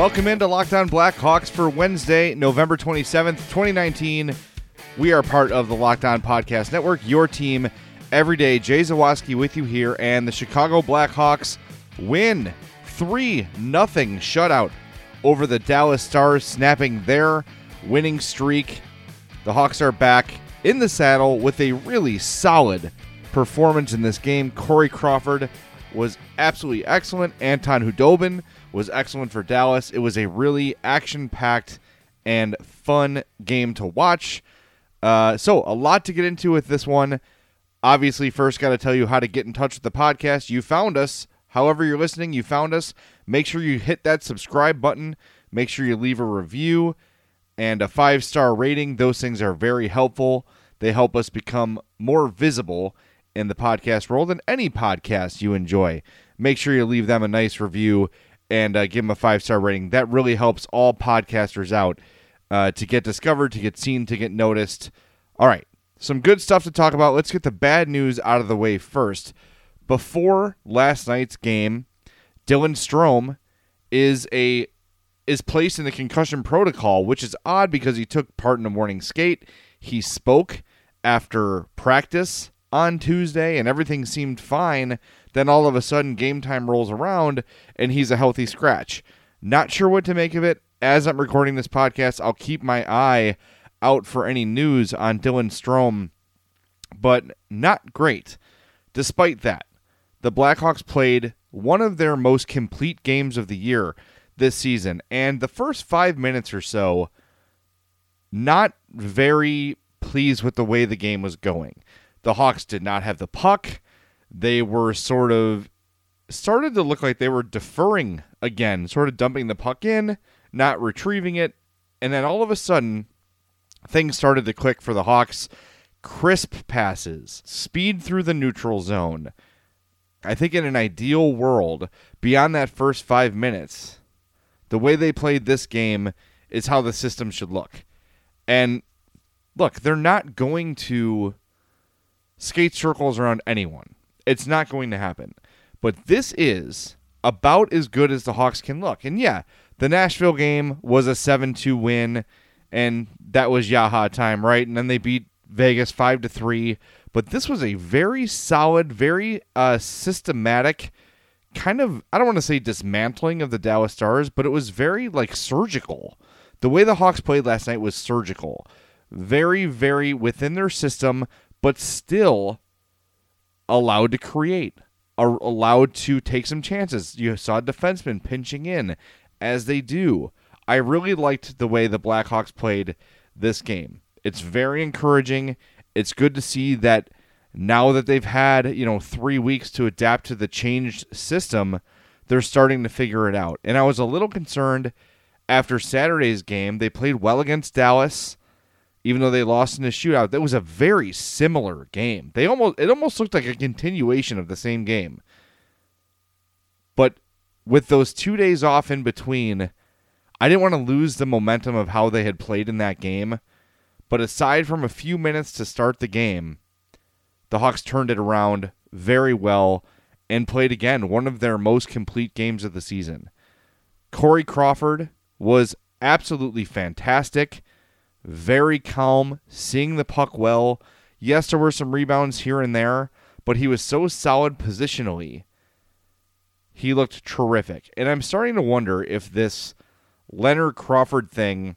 Welcome into Locked On Blackhawks for Wednesday, November 27th, 2019. We are part of the Locked On Podcast Network, your team every day. Jay Zawaski with you here, and the Chicago Blackhawks win 3 nothing shutout over the Dallas Stars, snapping their winning streak. The Hawks are back in the saddle with a really solid performance in this game. Corey Crawford was absolutely excellent. Anton Khudobin was excellent for Dallas. It was a really action packed and fun game to watch. Uh, so, a lot to get into with this one. Obviously, first got to tell you how to get in touch with the podcast. You found us. However, you're listening, you found us. Make sure you hit that subscribe button. Make sure you leave a review and a five star rating. Those things are very helpful. They help us become more visible in the podcast world than any podcast you enjoy. Make sure you leave them a nice review and uh, give them a five star rating. That really helps all podcasters out uh, to get discovered, to get seen, to get noticed. All right, some good stuff to talk about. Let's get the bad news out of the way first. Before last night's game, Dylan Strome is a is placed in the concussion protocol, which is odd because he took part in a morning skate. He spoke after practice on Tuesday and everything seemed fine. Then all of a sudden, game time rolls around and he's a healthy scratch. Not sure what to make of it. As I'm recording this podcast, I'll keep my eye out for any news on Dylan Strome, but not great. Despite that, the Blackhawks played one of their most complete games of the year this season, and the first five minutes or so, not very pleased with the way the game was going. The Hawks did not have the puck. They were sort of started to look like they were deferring again, sort of dumping the puck in, not retrieving it, and then all of a sudden things started to click for the Hawks. Crisp passes, speed through the neutral zone. I think in an ideal world, beyond that first five minutes, the way they played this game is how the system should look. And look, they're not going to skate circles around anyone. It's not going to happen. But this is about as good as the Hawks can look. And yeah, the Nashville game was a 7 2 win, and that was Yaha time, right? And then they beat Vegas 5 to 3. But this was a very solid, very uh, systematic kind of, I don't want to say dismantling of the Dallas Stars, but it was very like surgical. The way the Hawks played last night was surgical. Very, very within their system, but still allowed to create, are allowed to take some chances. You saw defensemen pinching in as they do. I really liked the way the Blackhawks played this game. It's very encouraging. It's good to see that now that they've had, you know, 3 weeks to adapt to the changed system, they're starting to figure it out. And I was a little concerned after Saturday's game. They played well against Dallas even though they lost in a shootout. That was a very similar game. They almost it almost looked like a continuation of the same game. But with those 2 days off in between, I didn't want to lose the momentum of how they had played in that game. But aside from a few minutes to start the game, the Hawks turned it around very well and played again one of their most complete games of the season. Corey Crawford was absolutely fantastic very calm, seeing the puck well. Yes, there were some rebounds here and there, but he was so solid positionally. He looked terrific. And I'm starting to wonder if this Lehner Crawford thing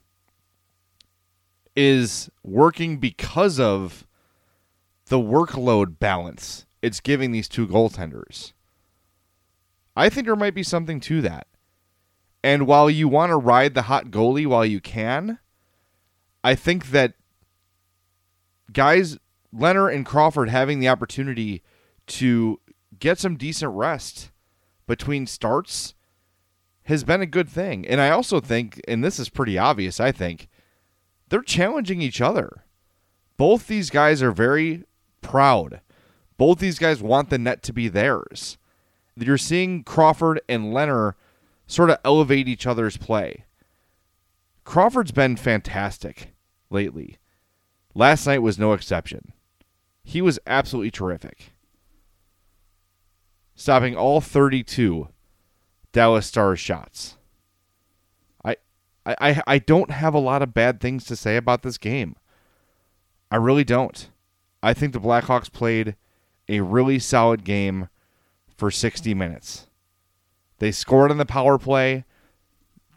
is working because of the workload balance it's giving these two goaltenders. I think there might be something to that. And while you want to ride the hot goalie while you can, I think that guys, Lehner and Crawford having the opportunity to get some decent rest between starts has been a good thing. And I also think, and this is pretty obvious, I think, they're challenging each other. Both these guys are very proud. Both these guys want the net to be theirs. You're seeing Crawford and Lehner sort of elevate each other's play. Crawford's been fantastic lately. Last night was no exception. He was absolutely terrific. Stopping all 32 Dallas Stars shots. I, I, I don't have a lot of bad things to say about this game. I really don't. I think the Blackhawks played a really solid game for 60 minutes. They scored on the power play.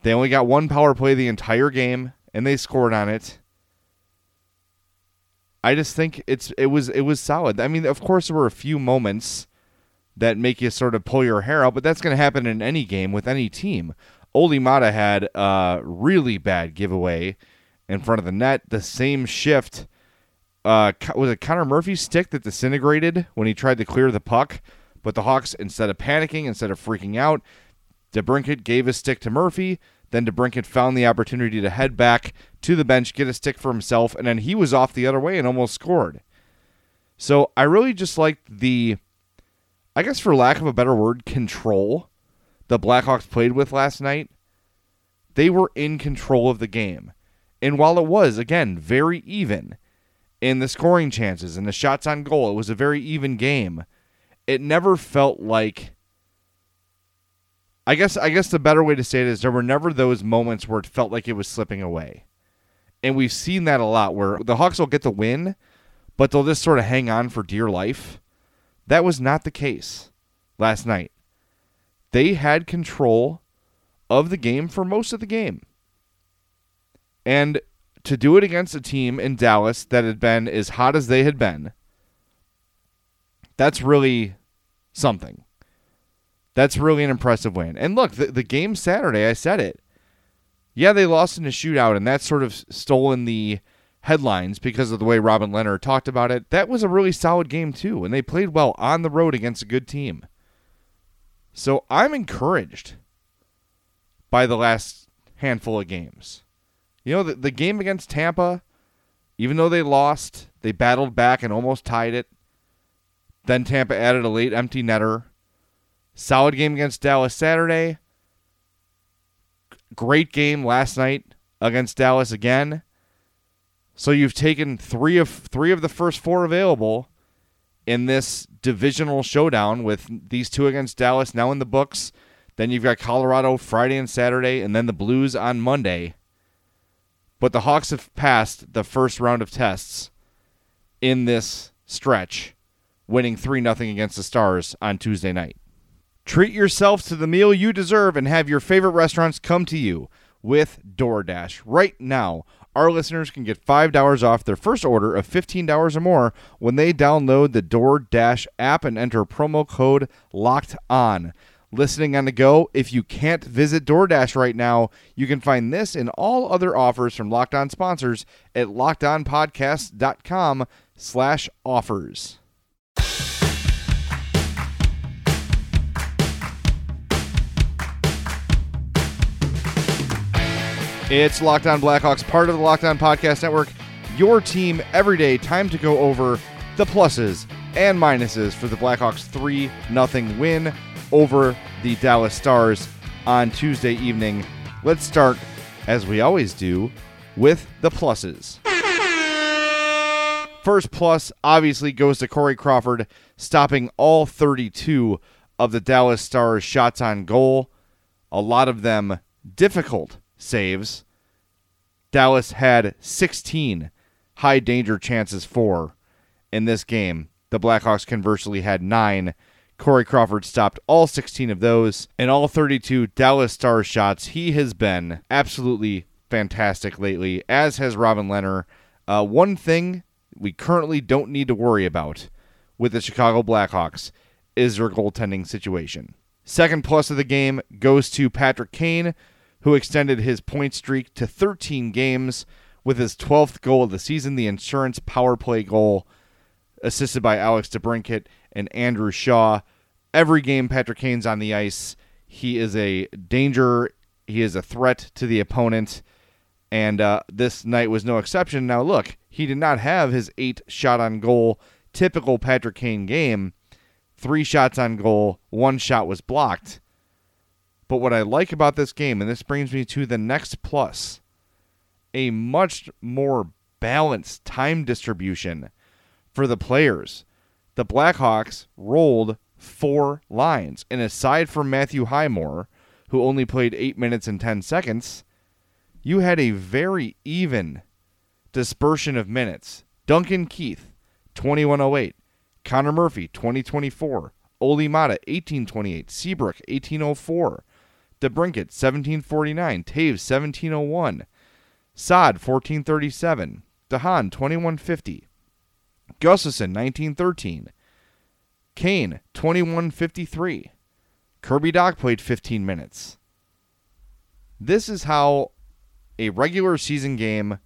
They only got one power play the entire game, and they scored on it. I just think it's it was it was solid. I mean, of course, there were a few moments that make you sort of pull your hair out, but that's going to happen in any game with any team. Olli Maatta had a really bad giveaway in front of the net. The same shift uh, was it Connor Murphy's stick that disintegrated when he tried to clear the puck, but the Hawks instead of panicking, instead of freaking out, DeBrincat gave his stick to Murphy. Then DeBrincat found the opportunity to head back to the bench, get a stick for himself, and then he was off the other way and almost scored. So I really just liked the, I guess for lack of a better word, control the Blackhawks played with last night. They were in control of the game. And while it was, again, very even in the scoring chances and the shots on goal, it was a very even game. It never felt like I guess I guess the better way to say it is there were never those moments where it felt like it was slipping away. And we've seen that a lot where the Hawks will get the win, but they'll just sort of hang on for dear life. That was not the case last night. They had control of the game for most of the game. And to do it against a team in Dallas that had been as hot as they had been, that's really something. That's really an impressive win. And look, the, the game Saturday, I said it. Yeah, they lost in a shootout, and that's sort of stolen the headlines because of the way Robin Lehner talked about it. That was a really solid game, too, and they played well on the road against a good team. So I'm encouraged by the last handful of games. You know, the, the game against Tampa, even though they lost, they battled back and almost tied it. Then Tampa added a late empty netter. Solid game against Dallas Saturday. Great game last night against Dallas again. So you've taken three of three of the first four available in this divisional showdown with these two against Dallas now in the books. Then you've got Colorado Friday and Saturday, and then the Blues on Monday. But the Hawks have passed the first round of tests in this stretch, winning 3 0 against the Stars on Tuesday night. Treat yourself to the meal you deserve and have your favorite restaurants come to you with DoorDash. Right now, our listeners can get $5 off their first order of $15 or more when they download the DoorDash app and enter promo code LOCKED ON. Listening on the go, if you can't visit DoorDash right now, you can find this and all other offers from Locked On sponsors at lockedonpodcast.com slash offers. It's Locked On Blackhawks, part of the Locked On Podcast Network. Your team every day. Time to go over the pluses and minuses for the Blackhawks 3 0 win over the Dallas Stars on Tuesday evening. Let's start, as we always do, with the pluses. First plus obviously goes to Corey Crawford, stopping all 32 of the Dallas Stars' shots on goal. A lot of them difficult saves. Dallas had 16 high danger chances for in this game. The Blackhawks conversely had nine. Corey Crawford stopped all 16 of those and all 32 Dallas Stars shots. He has been absolutely fantastic lately, as has Robin Lehner. Uh, one thing we currently don't need to worry about with the Chicago Blackhawks is their goaltending situation. Second plus of the game goes to Patrick Kane, who extended his point streak to 13 games with his 12th goal of the season, the insurance power play goal, assisted by Alex DeBrincat and Andrew Shaw. Every game Patrick Kane's on the ice, he is a danger. He is a threat to the opponent. And uh, this night was no exception. Now, look, he did not have his eight shot on goal typical Patrick Kane game. Three shots on goal, one shot was blocked. But what I like about this game, and this brings me to the next plus, a much more balanced time distribution for the players. The Blackhawks rolled four lines. And aside from Matthew Highmore, who only played eight minutes and 10 seconds, you had a very even dispersion of minutes. Duncan Keith, 2108. Connor Murphy, 2024. Olli Maatta, 1828. Seabrook, 1804. DeBrincat, 1749. Toews 1701. Saad, 1437. DeHaan, 2150. Gustafsson, 1913. Kane, 2153. Kirby Dach played 15 minutes. This is how a regular season game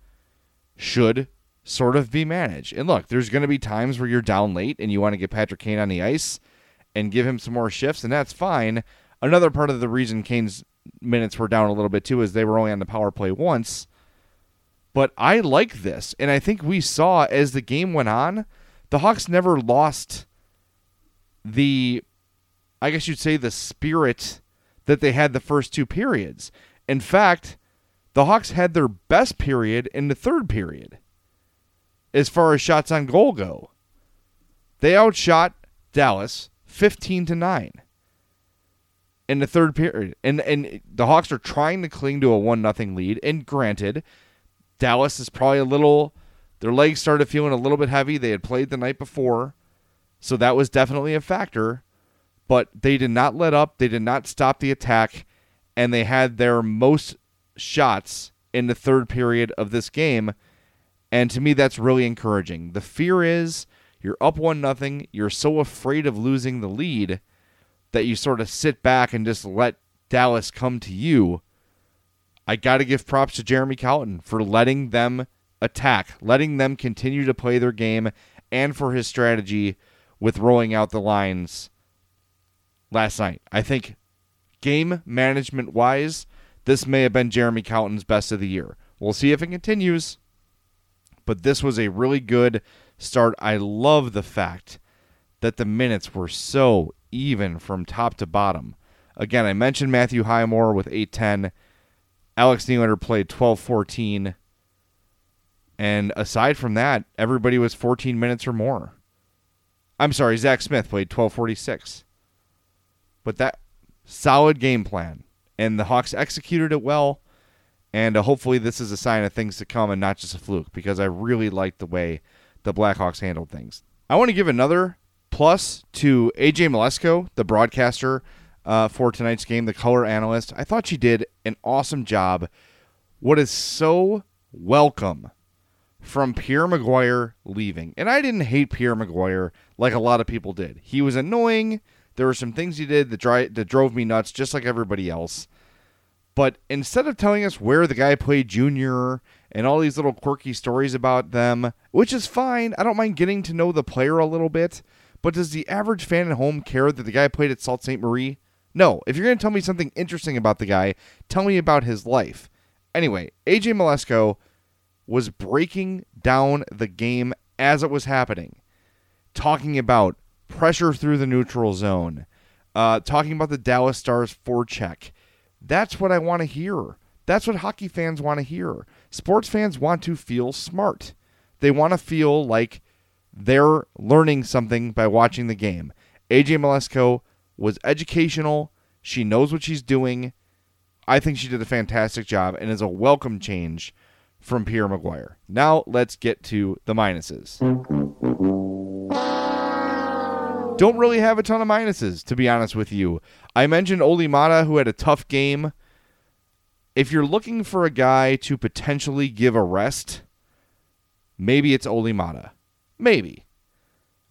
should sort of be managed. And look, there's going to be times where you're down late and you want to get Patrick Kane on the ice and give him some more shifts, and that's fine. Another part of the reason Kane's minutes were down a little bit too is they were only on the power play once. But I like this, and I think we saw as the game went on, the Hawks never lost the, I guess you'd say, the spirit that they had the first two periods. In fact, the Hawks had their best period in the third period as far as shots on goal go. They outshot Dallas 15 to 9 in the third period. And and the Hawks are trying to cling to a 1 nothing lead. And granted, Dallas is probably a little their legs started feeling a little bit heavy. They had played the night before. So that was definitely a factor, but they did not let up. They did not stop the attack and they had their most shots in the third period of this game. And to me, that's really encouraging. The fear is you're up one nothing. You're so afraid of losing the lead that you sort of sit back and just let Dallas come to you. I got to give props to Jeremy Colliton for letting them attack, letting them continue to play their game, and for his strategy with rolling out the lines last night. I think game management wise, this may have been Jeremy Colliton's best of the year. We'll see if it continues. But this was a really good start. I love the fact that the minutes were so even from top to bottom. Again, I mentioned Matthew Highmore with 810. Alex Nylander played 1214. And aside from that, everybody was 14 minutes or more. I'm sorry, Zach Smith played 1246. But that solid game plan, and the Hawks executed it well. And uh, hopefully, this is a sign of things to come and not just a fluke because I really liked the way the Blackhawks handled things. I want to give another plus to AJ Mleczko, the broadcaster uh, for tonight's game, the color analyst. I thought she did an awesome job. What is so welcome from Pierre McGuire leaving, and I didn't hate Pierre McGuire like a lot of people did. He was annoying. There were some things he did that, that drove me nuts, just like everybody else. But instead of telling us where the guy played junior and all these little quirky stories about them, which is fine, I don't mind getting to know the player a little bit. But does the average fan at home care that the guy played at Sault Ste. Marie? No. If you're going to tell me something interesting about the guy, tell me about his life. Anyway, AJ Mleczko was breaking down the game as it was happening, talking about pressure through the neutral zone, uh, talking about the Dallas Stars forecheck. That's what I want to hear. That's what hockey fans want to hear. Sports fans want to feel smart. They want to feel like they're learning something by watching the game. AJ Mleczko was educational. She knows what she's doing. I think she did a fantastic job and is a welcome change from Pierre McGuire. Now let's get to the minuses don't really have a ton of minuses, to be honest with you. I mentioned Olli Maatta, who had a tough game. If you're looking for a guy to potentially give a rest, maybe it's Olli Maatta. Maybe.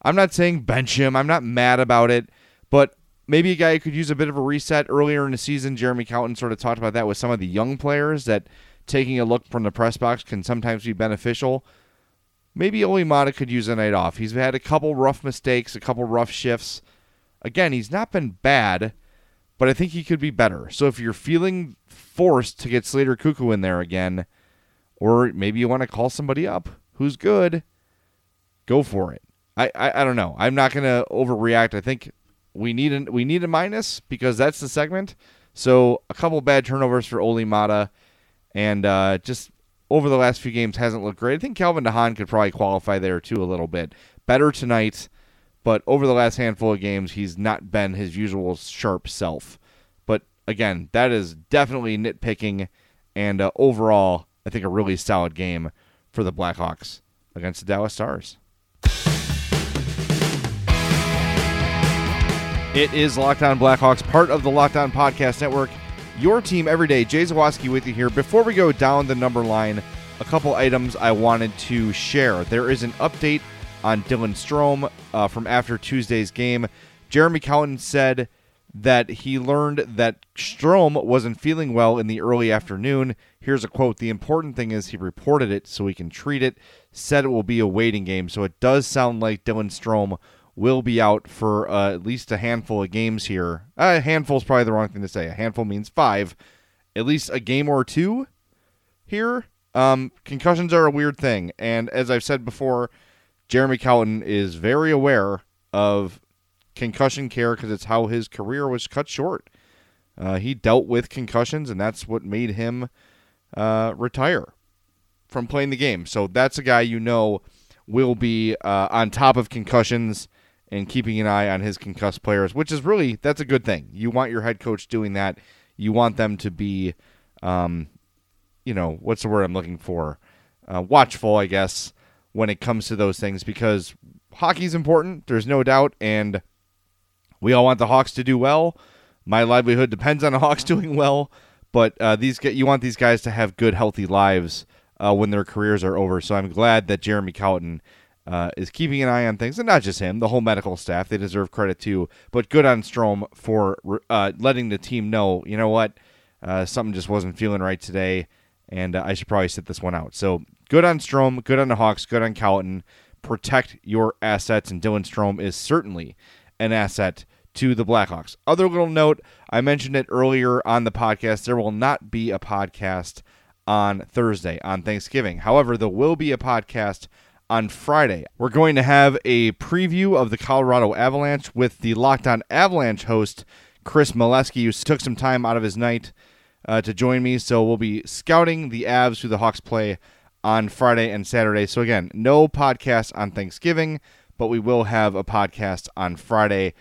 I'm not saying bench him. I'm not mad about it. But maybe a guy who could use a bit of a reset earlier in the season. Jeremy Colliton sort of talked about that with some of the young players that taking a look from the press box can sometimes be beneficial maybe Olli Maatta could use a night off. He's had a couple rough mistakes, a couple rough shifts. Again, he's not been bad, but I think he could be better. So if you're feeling forced to get Slater Koekkoek in there again, or maybe you want to call somebody up who's good, go for it. I, I, I don't know. I'm not gonna overreact. I think we need a, we need a minus because that's the segment. So a couple bad turnovers for Olli Maatta, and uh, just over the last few games hasn't looked great. I think Calvin DeHaan could probably qualify there too a little bit. Better tonight, but over the last handful of games, he's not been his usual sharp self. But again, that is definitely nitpicking And uh, overall, I think a really solid game for the Blackhawks against the Dallas Stars. It is Locked On Blackhawks, part of the Locked On Podcast Network. Your team every day. Jay Zawaski with you here. Before we go down the number line, a couple items I wanted to share. There is an update on Dylan Strome uh, from after Tuesday's game. Jeremy Colliton said that he learned that Strome wasn't feeling well in the early afternoon. Here's a quote The important thing is he reported it so we can treat it, said it will be a waiting game. So it does sound like Dylan Strome will be out for uh, at least a handful of games here. A uh, handful is probably the wrong thing to say. A handful means five. At least a game or two here. Um, concussions are a weird thing. And as I've said before, Jeremy Colliton is very aware of concussion care because it's how his career was cut short. Uh, he dealt with concussions, and that's what made him uh, retire from playing the game. So that's a guy you know will be uh, on top of concussions and keeping an eye on his concussed players, which is really that's a good thing. You want your head coach doing that. You want them to be, um, you know, what's the word I'm looking for? Uh, watchful, I guess, when it comes to those things because hockey's important. There's no doubt, and we all want the Hawks to do well. My livelihood depends on the Hawks doing well, but uh, these you want these guys to have good, healthy lives uh, when their careers are over. So I'm glad that Jeremy Colliton uh, is keeping an eye on things, and not just him, the whole medical staff. They deserve credit too. But good on Strome for uh, letting the team know, you know what, uh, something just wasn't feeling right today, and uh, I should probably sit this one out. So good on Strome, good on the Hawks, good on Colliton. Protect your assets, and Dylan Strome is certainly an asset to the Blackhawks. Other little note, I mentioned it earlier on the podcast. There will not be a podcast on Thursday on Thanksgiving. However, there will be a podcast on Friday. We're going to have a preview of the Colorado Avalanche with the Locked On Avalanche host, Chris Molesky, who took some time out of his night uh, to join me. So we'll be scouting the Avs who the Hawks play on Friday and Saturday. So again, no podcast on Thanksgiving, but we will have a podcast on Friday.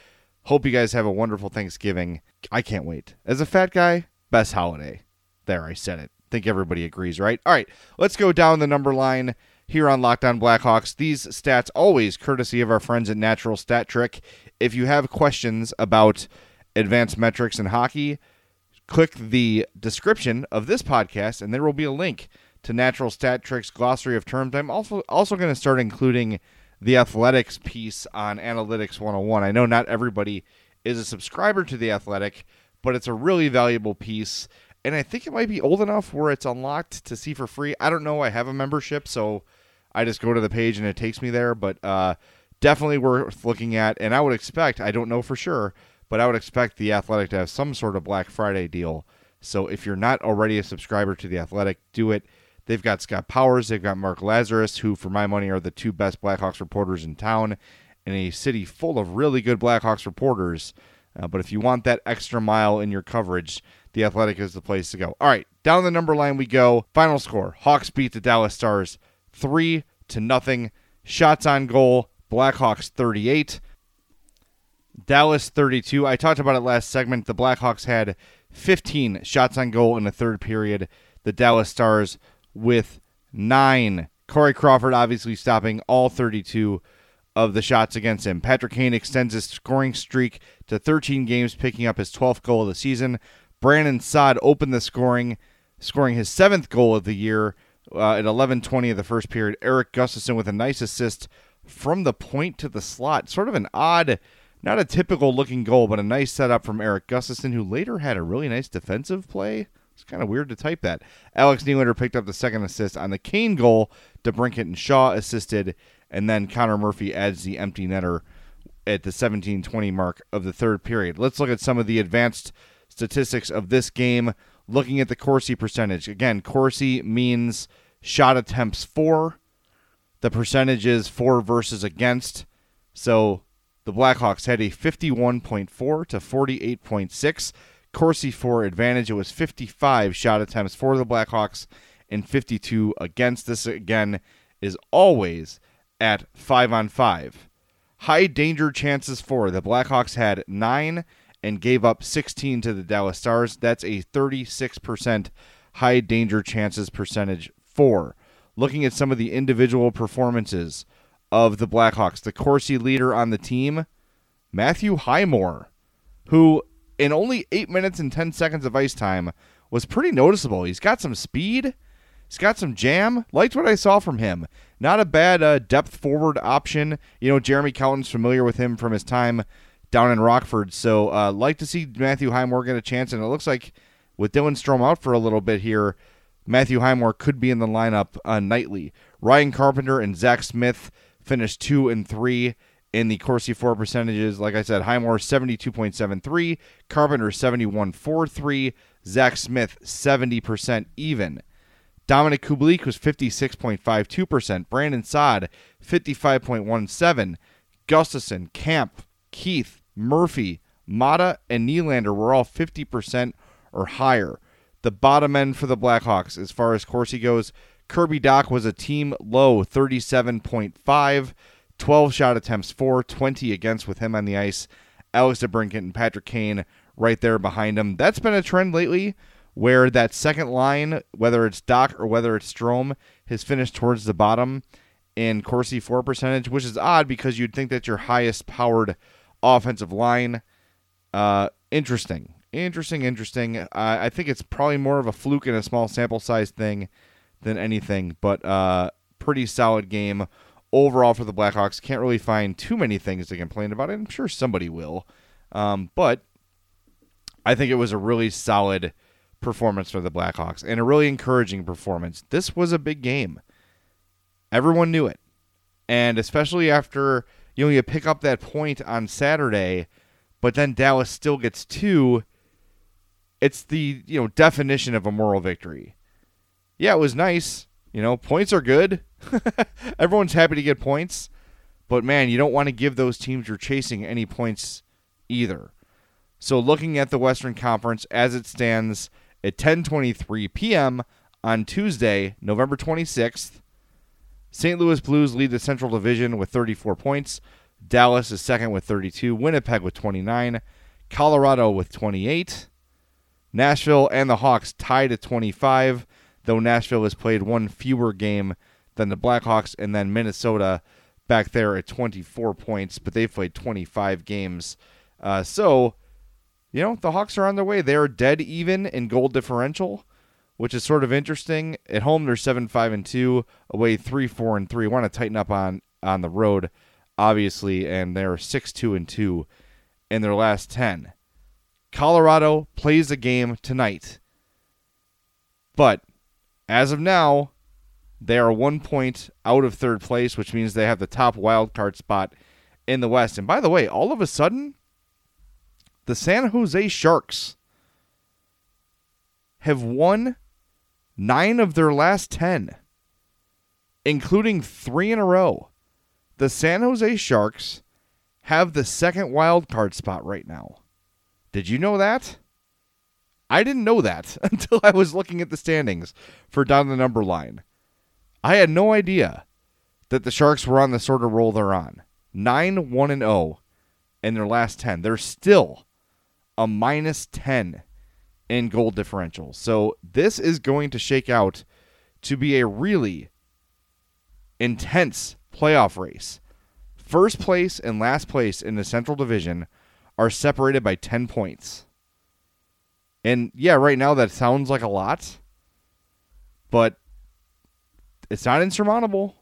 Hope you guys have a wonderful Thanksgiving. I can't wait. As a fat guy, best holiday. There, I said it. think everybody agrees, right? All right, let's go down the number line here on Locked On Blackhawks. These stats always courtesy of our friends at Natural Stat Trick. If you have questions about advanced metrics in hockey, click the description of this podcast and there will be a link to Natural Stat Trick's glossary of terms. I'm also also going to start including the athletics piece on Analytics 101. I know not everybody is a subscriber to the Athletic, but it's a really valuable piece and I think it might be old enough where it's unlocked to see for free. I don't know. I have a membership, so I just go to the page and it takes me there. But uh, definitely worth looking at. And I would expect, I don't know for sure, but I would expect the Athletic to have some sort of Black Friday deal. So if you're not already a subscriber to the Athletic, do it. They've got Scott Powers, they've got Mark Lazerus, who, for my money, are the two best Blackhawks reporters in town, in a city full of really good Blackhawks reporters. Uh, but if you want that extra mile in your coverage, the Athletic is the place to go. All right, down the number line we go. Final score: Hawks beat the Dallas Stars three to nothing. Shots on goal, Blackhawks 38. Dallas 32. I talked about it last segment. The Blackhawks had 15 shots on goal in the third period. The Dallas Stars with nine. Corey Crawford obviously stopping all 32 of the shots against him. Patrick Kane extends his scoring streak to 13 games, picking up his 12th goal of the season. Brandon Saad opened the scoring, scoring his seventh goal of the year uh, at 11:20 of the first period. Eric Gustafsson with a nice assist from the point to the slot. Sort of an odd, not a typical looking goal, but a nice setup from Eric Gustafsson, who later had a really nice defensive play. It's kind of weird to type that. Alex Nylander picked up the second assist on the Kane goal. DeBrincat and Shaw assisted, and then Connor Murphy adds the empty netter at the 17:20 mark of the third period. Let's look at some of the advanced statistics of this game looking at the Corsi percentage. Again, Corsi means shot attempts for. The percentage is for versus against. So the Blackhawks had a 51.4 to 48.6 Corsi for advantage. It was 55 shot attempts for the Blackhawks and 52 against. This again is always at 5 on 5. High danger chances for the Blackhawks had 9 and gave up 16 to the Dallas Stars. That's a 36% high danger chances percentage for. Looking at some of the individual performances of the Blackhawks, the Corsi leader on the team, Matthew Highmore, who in only 8 minutes and 10 seconds of ice time was pretty noticeable. He's got some speed, he's got some jam. Liked what I saw from him. Not a bad uh, depth forward option. You know, Jeremy Colliton's familiar with him from his time down in Rockford. So, uh, like to see Matthew Highmore get a chance. And it looks like with Dylan Strome out for a little bit here, Matthew Highmore could be in the lineup uh, nightly. Ryan Carpenter and Zach Smith finished two and three in the Corsi for percentages. Like I said, Highmore 72.73, Carpenter 71.43, Zach Smith 70% even. Dominik Kubalik was 56.52%, Brandon Saad 55.17, Gustafsson, Kampf, Keith, Murphy, Maatta, and Nylander were all 50% or higher. The bottom end for the Blackhawks, as far as Corsi goes, Kirby Dach was a team low 37.5, 12 shot attempts for, 20 against with him on the ice. Alex DeBrincat and Patrick Kane right there behind him. That's been a trend lately where that second line, whether it's Dach or whether it's Strome, has finished towards the bottom in Corsi for percentage, which is odd because you'd think that your highest powered offensive line. Uh, interesting. Interesting, interesting. I think it's probably more of a fluke in a small sample size thing than anything, but uh, pretty solid game overall for the Blackhawks. Can't really find too many things to complain about. I'm sure somebody will. Um, but I think it was a really solid performance for the Blackhawks and a really encouraging performance. This was a big game. Everyone knew it. And especially after you know you pick up that point on Saturday, but then Dallas still gets two, it's the, you know, definition of a moral victory. Yeah, it was nice. You know, points are good. Everyone's happy to get points, but man, you don't want to give those teams you're chasing any points either. So looking at the Western Conference as it stands at 10:23 p.m. on Tuesday, November 26th, St. Louis Blues lead the Central Division with 34 points. Dallas is second with 32, Winnipeg with 29, Colorado with 28. Nashville and the Hawks tied at 25, though Nashville has played one fewer game than the Blackhawks, and then Minnesota back there at 24 points, but they've played 25 games. Uh, so, you know, the Hawks are on their way. They're dead even in goal differential, which is sort of interesting. At home, they're 7 5 and 2, away 3 4 and 3. Want to tighten up on, on the road, obviously, and they're 6 2 and 2 in their last 10. Colorado plays a game tonight. But as of now, they are one point out of third place, which means they have the top wild card spot in the West. And by the way, all of a sudden, the San Jose Sharks have won nine of their last ten, including three in a row. The San Jose Sharks have the second wild card spot right now. Did you know that? I didn't know that until I was looking at the standings for down the number line. I had no idea that the Sharks were on the sort of roll they're on. 9 1 and 0 in their last 10. They're still a minus 10 in goal differential. So this is going to shake out to be a really intense playoff race. First place and last place in the Central Division are separated by 10 points. And yeah, right now that sounds like a lot, but it's not insurmountable.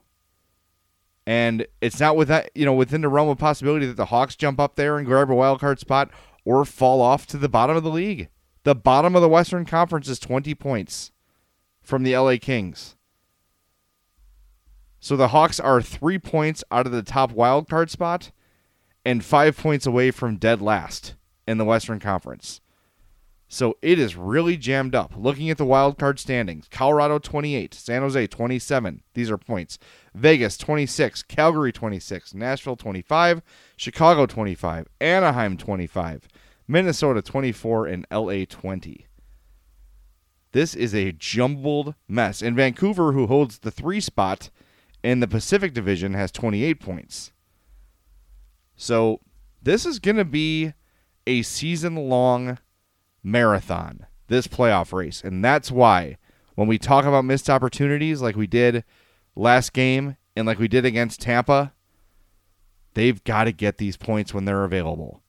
And it's not with that, you know, within the realm of possibility that the Hawks jump up there and grab a wild card spot or fall off to the bottom of the league. The bottom of the Western Conference is 20 points from the LA Kings. So the Hawks are 3 points out of the top wild card spot and five points away from dead last in the Western Conference. So it is really jammed up. Looking at the wild card standings Colorado 28, San Jose 27. These are points. Vegas 26, Calgary 26, Nashville 25, Chicago 25, Anaheim 25, Minnesota 24, and LA 20. This is a jumbled mess. And Vancouver, who holds the three spot in the Pacific Division, has 28 points. So this is going to be a season long marathon. this playoff race. And that's why when we talk about missed opportunities like we did last game and like we did against Tampa, they've got to get these points when they're available.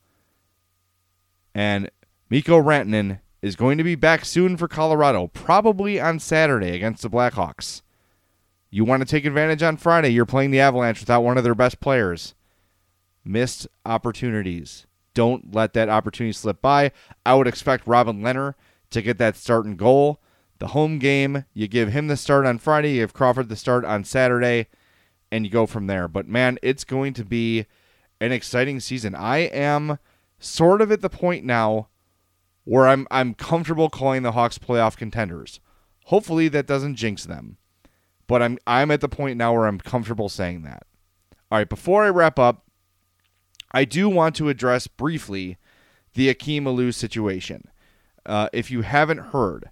And Mikko Rantanen is going to be back soon for Colorado, probably on Saturday against the Blackhawks. You want to take advantage on Friday, you're playing the Avalanche without one of their best players. Missed opportunities. Don't let that opportunity slip by. I would expect Robin Lehner to get that start and goal. The home game, you give him the start on Friday, you give Crawford the start on Saturday, and you go from there. But man, it's going to be an exciting season. I am sort of at the point now where I'm I'm comfortable calling the Hawks playoff contenders. Hopefully that doesn't jinx them. But I'm I'm at the point now where I'm comfortable saying that. All right, before I wrap up, I do want to address briefly the Akim Aliu situation. Uh, if you haven't heard,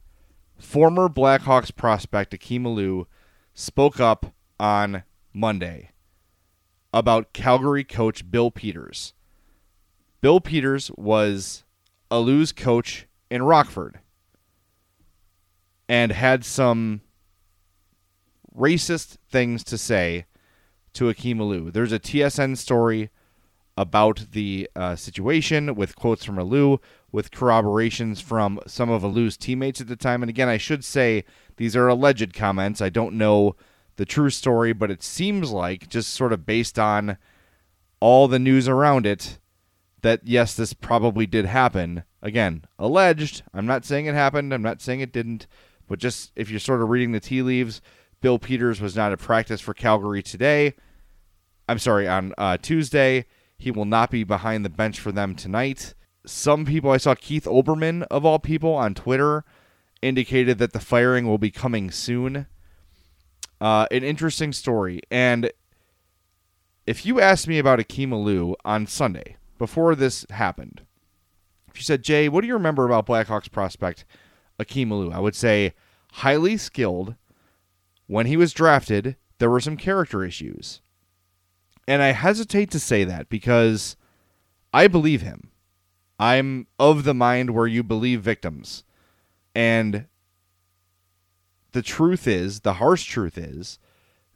former Blackhawks prospect Akim Aliu spoke up on Monday about Calgary coach Bill Peters. Bill Peters was a Aliu's coach in Rockford and had some racist things to say to Akim Aliu. There's a TSN story about the uh, situation with quotes from Aliu, with corroborations from some of Aliu's teammates at the time. And again, I should say these are alleged comments. I don't know the true story, but it seems like, just sort of based on all the news around it, that yes, this probably did happen. Again, alleged. I'm not saying it happened. I'm not saying it didn't. But just if you're sort of reading the tea leaves, Bill Peters was not at practice for Calgary today. I'm sorry, on uh, Tuesday. He will not be behind the bench for them tonight. Some people, I saw Keith Olbermann, of all people, on Twitter indicated that the firing will be coming soon. Uh, an interesting story. And if you asked me about Akim Aliu on Sunday, before this happened, if you said, Jay, what do you remember about Blackhawks prospect Akim Aliu? I would say highly skilled. When he was drafted, there were some character issues. And I hesitate to say that because I believe him. I'm of the mind where you believe victims. And the truth is, the harsh truth is,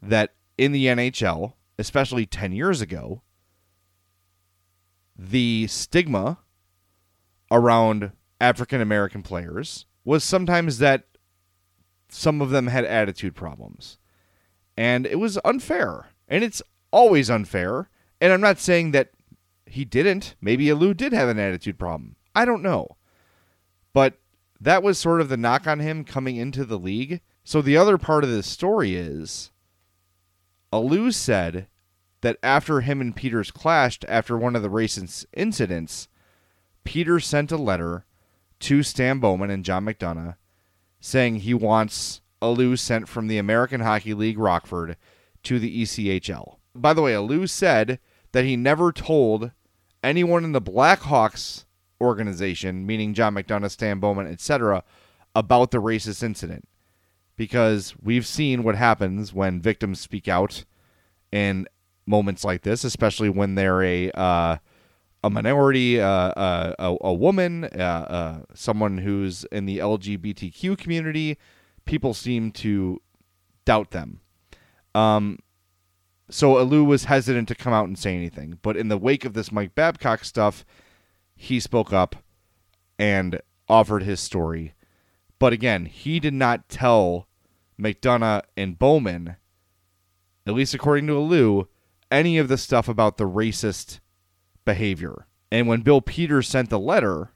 that in the NHL, especially 10 years ago, the stigma around African American players was sometimes that some of them had attitude problems. And it was unfair. And it's always unfair. And I'm not saying that he didn't. Maybe Aliu did have an attitude problem. I don't know. But that was sort of the knock on him coming into the league. So the other part of this story is Aliu said that after him and Peters clashed after one of the recent incidents, Peters sent a letter to Stan Bowman and John McDonough saying he wants Aliu sent from the American Hockey League Rockford to the ECHL. By the way, Aliu said that he never told anyone in the Blackhawks organization, meaning John McDonough, Stan Bowman, etc., about the racist incident. Because we've seen what happens when victims speak out in moments like this, especially when they're a uh, a minority, uh, uh, a, a woman, uh, uh, someone who's in the LGBTQ community. People seem to doubt them. Um, so Aliu was hesitant to come out and say anything, but in the wake of this Mike Babcock stuff, he spoke up and offered his story. But again, he did not tell McDonough and Bowman, at least according to Aliu, any of the stuff about the racist behavior. And when Bill Peters sent the letter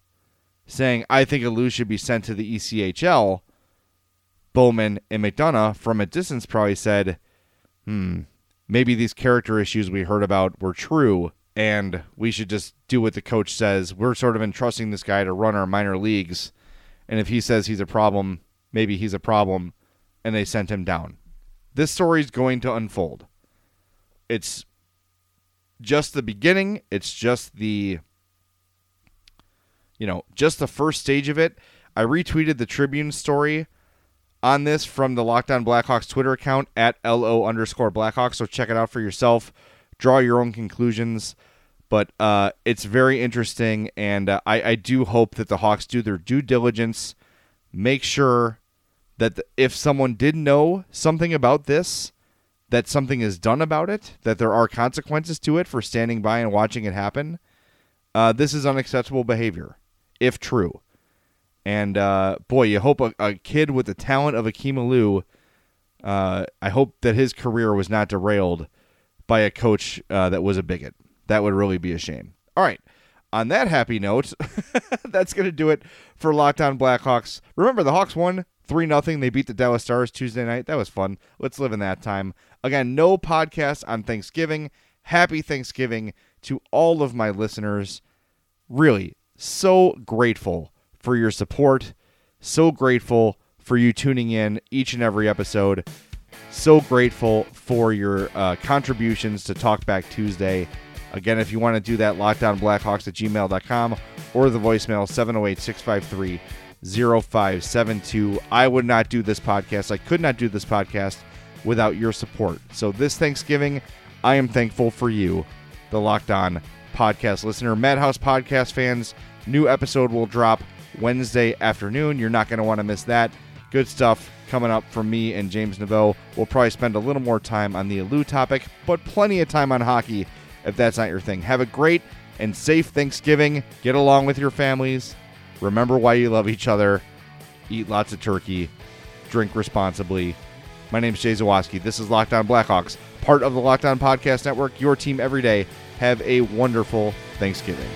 saying, I think Aliu should be sent to the ECHL, Bowman and McDonough from a distance probably said, hmm, maybe these character issues we heard about were true and we should just do what the coach says. We're sort of entrusting this guy to run our minor leagues. And if he says he's a problem, maybe he's a problem. And they sent him down. This story is going to unfold. It's just the beginning. It's just the, you know, just the first stage of it. I retweeted the Tribune story on this from the Locked On Blackhawks Twitter account at LO underscore Blackhawks. So check it out for yourself. Draw your own conclusions. But uh, it's very interesting, and uh, I, I do hope that the Hawks do their due diligence make sure that if someone did know something about this, that something is done about it, that there are consequences to it for standing by and watching it happen. Uh, this is unacceptable behavior, if true. And uh, boy, you hope a, a, kid with the talent of Akim Aliu, uh, I hope that his career was not derailed by a coach uh, that was a bigot. That would really be a shame. All right. On that happy note, that's going to do it for Locked On Blackhawks. Remember, the Hawks won 3 0. They beat the Dallas Stars Tuesday night. That was fun. Let's live in that time. Again, no podcast on Thanksgiving. Happy Thanksgiving to all of my listeners. Really, so grateful for your support. So grateful for you tuning in each and every episode. So grateful for your uh, contributions to Talkback Tuesday. Again, if you want to do that, lockedonblackhawks at gmail.com or the voicemail 708 653 0572. I would not do this podcast. I could not do this podcast without your support. So this Thanksgiving, I am thankful for you, the Locked On podcast listener. Madhouse podcast fans, new episode will drop Wednesday afternoon. You're not going to want to miss that. Good stuff coming up from me and James Neveau. We'll probably spend a little more time on the Aliu topic, but plenty of time on hockey if that's not your thing. Have a great and safe Thanksgiving. Get along with your families. Remember why you love each other. Eat lots of turkey. Drink responsibly. My name is Jay Zawaski. This is Locked On Blackhawks, part of the Locked On Podcast Network, your team every day. Have a wonderful Thanksgiving.